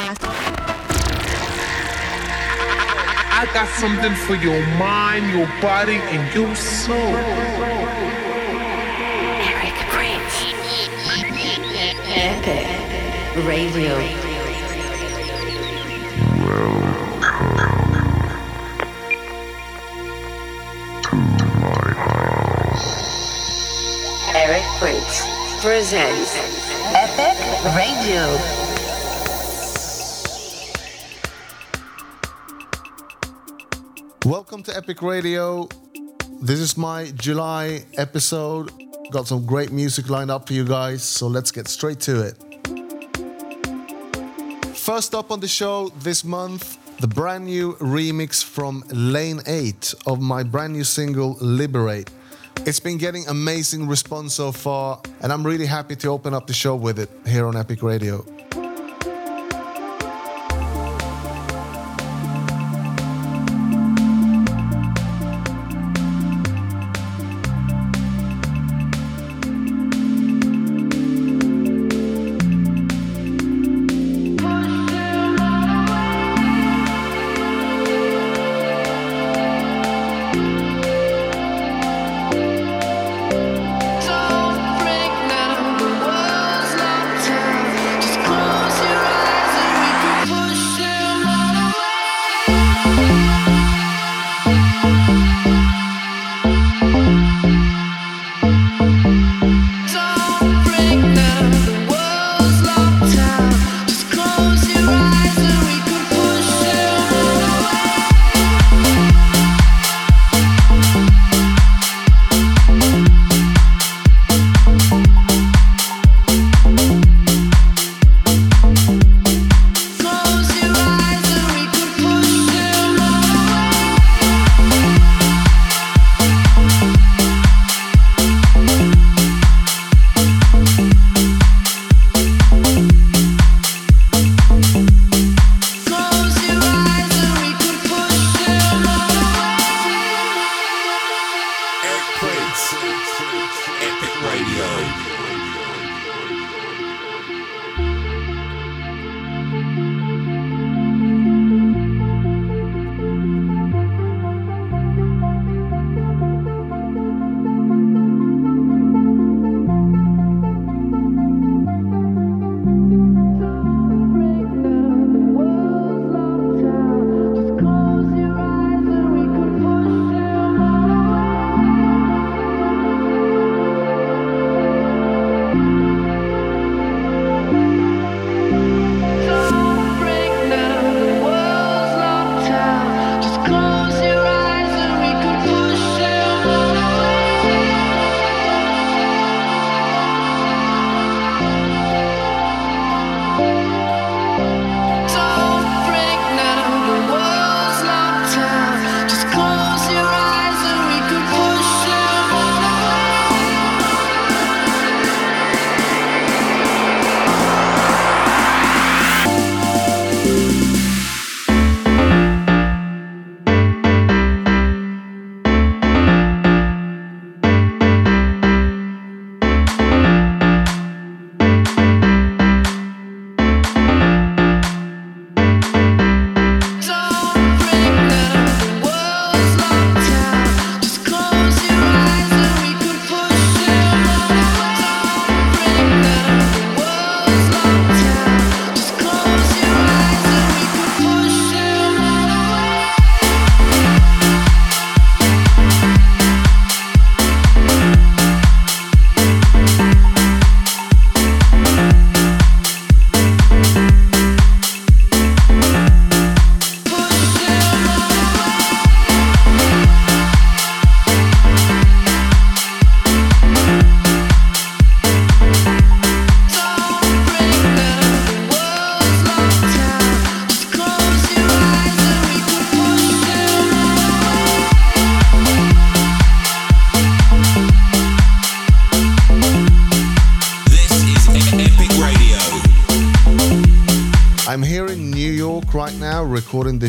fast. I got something for your mind, your body, and your soul. Eric Prydz. Epic Radio. Eric Prydz presents Epic Radio. Welcome to Epic Radio. This is my July episode. Got some great music lined up for you guys, so let's get straight to it. First up on the show this month, the brand new remix from Lane 8 of my brand new single Liberate. It's been getting amazing response so far, and I'm really happy to open up the show with it here on Epic Radio.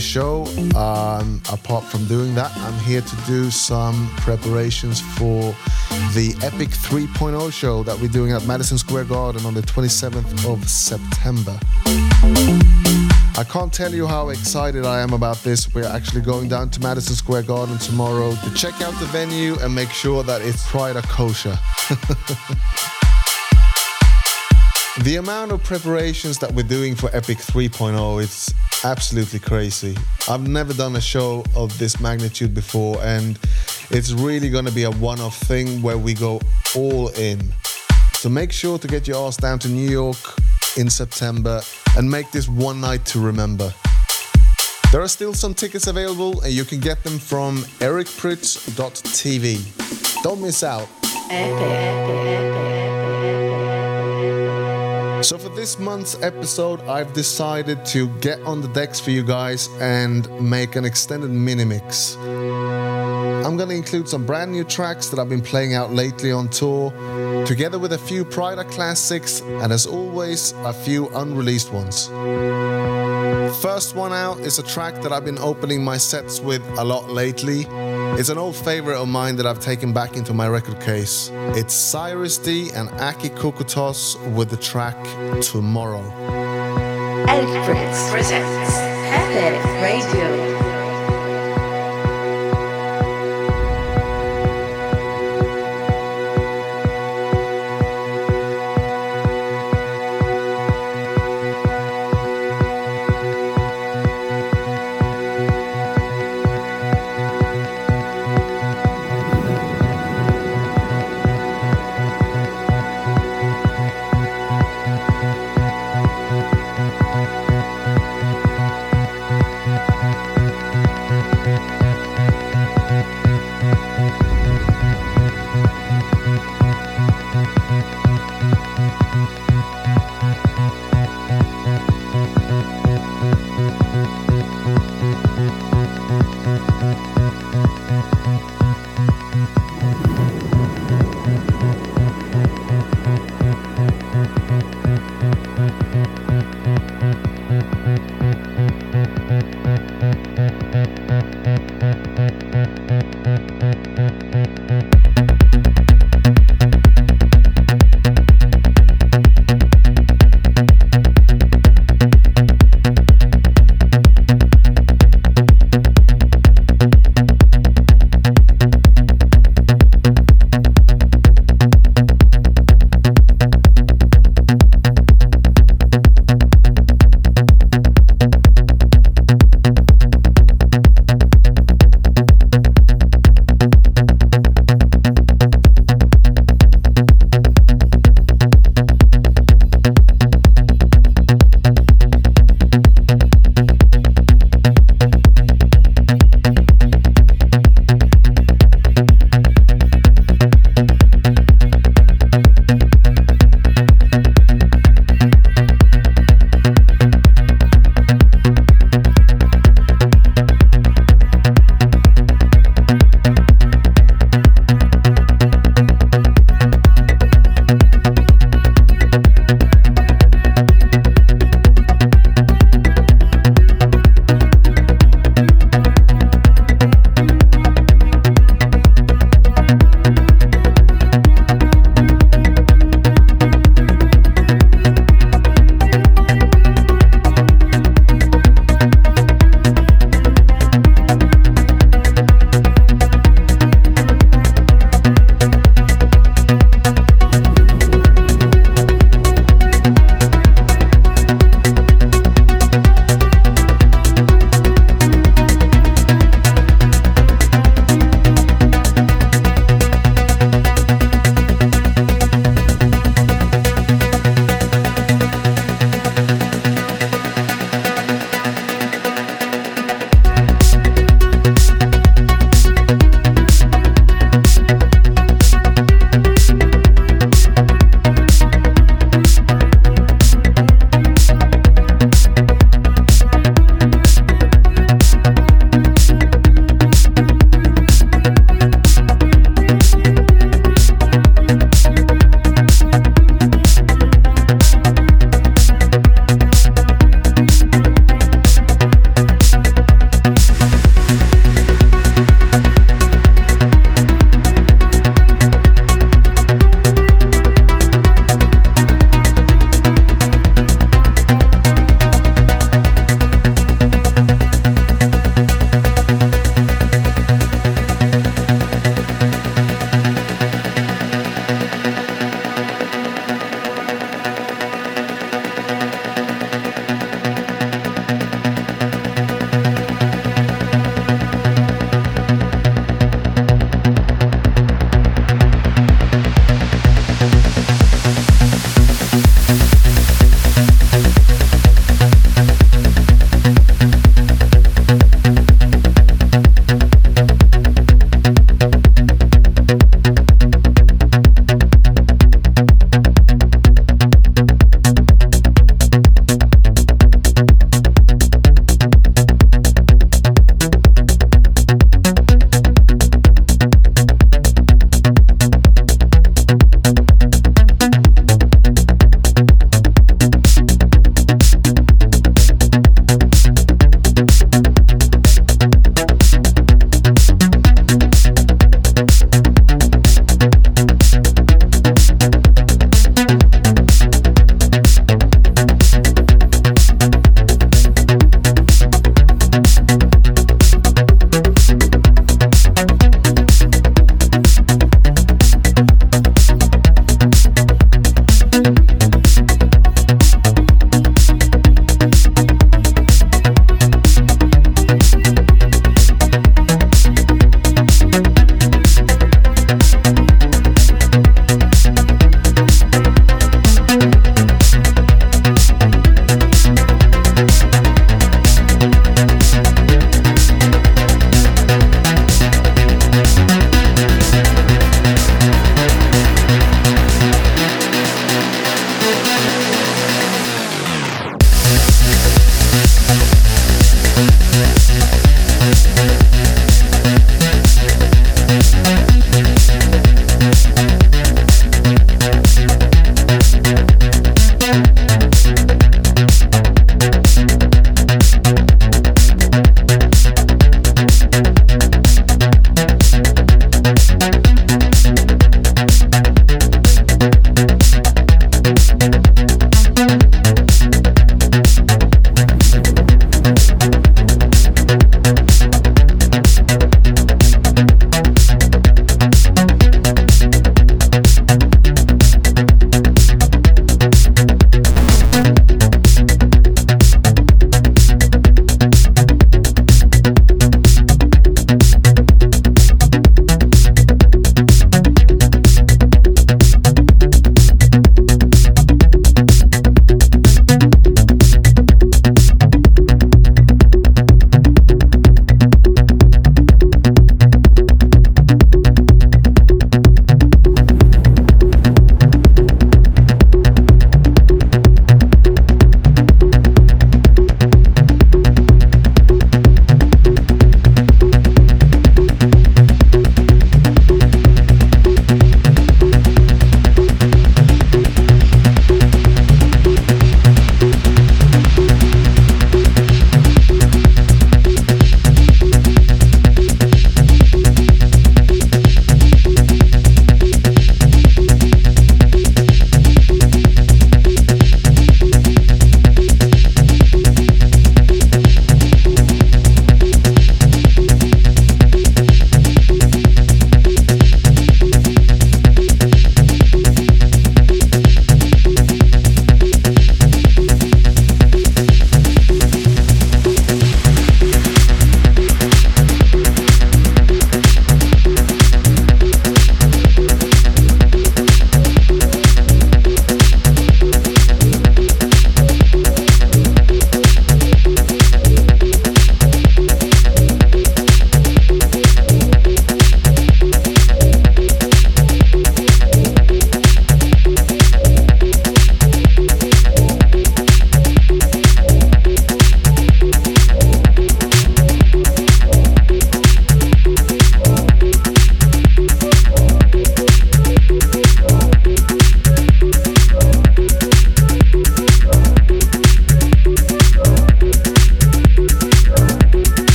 This show. Um, apart from doing that, I'm here to do some preparations for the Epic 3.0 show that we're doing at Madison Square Garden on the 27th of September. I can't tell you how excited I am about this. We're actually going down to Madison Square Garden tomorrow to check out the venue and make sure that it's Pryda kosher. The amount of preparations that we're doing for Epic 3.0 it's absolutely crazy. I've never done a show of this magnitude before and it's really going to be a one-off thing where we go all in. So make sure to get your ass down to New York in September and make this one night to remember. There are still some tickets available and you can get them from ericprydz.tv. Don't miss out. So, for this month's episode, I've decided to get on the decks for you guys and make an extended mini mix. I'm gonna include some brand new tracks that I've been playing out lately on tour, together with a few Pryda classics, and as always, a few unreleased ones. First one out is a track that I've been opening my sets with a lot lately. It's an old favorite of mine that I've taken back into my record case. It's Cirez D and Acki Kokotos with the track Tomorrow. Prydz presents Epic Radio.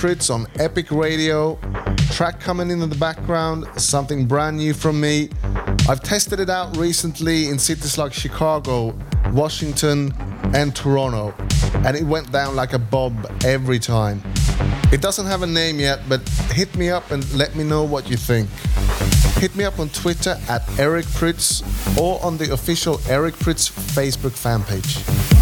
Prydz on Epic Radio. Track coming in in the background, something brand new from me. I've tested it out recently in cities like Chicago, Washington, and Toronto, and it went down like a bob every time. It doesn't have a name yet, but hit me up and let me know what you think. Hit me up on Twitter at Eric Prydz or on the official Eric Prydz Facebook fan page.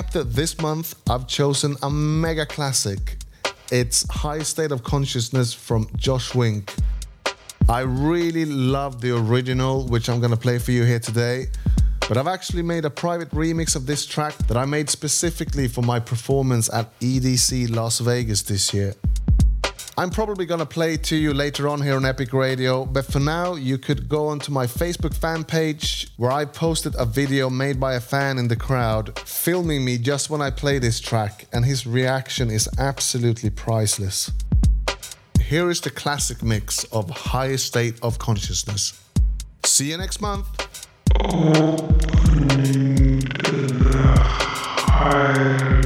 Chapter this month, I've chosen a mega classic. It's High State of Consciousness from Josh Wink. I really love the original, which I'm gonna play for you here today. But I've actually made a private remix of this track that I made specifically for my performance at EDC Las Vegas this year. I'm probably gonna play it to you later on here on Epic Radio, but for now, you could go onto my Facebook fan page where I posted a video made by a fan in the crowd filming me just when I play this track, and his reaction is absolutely priceless. Here is the classic mix of Higher State of Consciousness. See you next month. High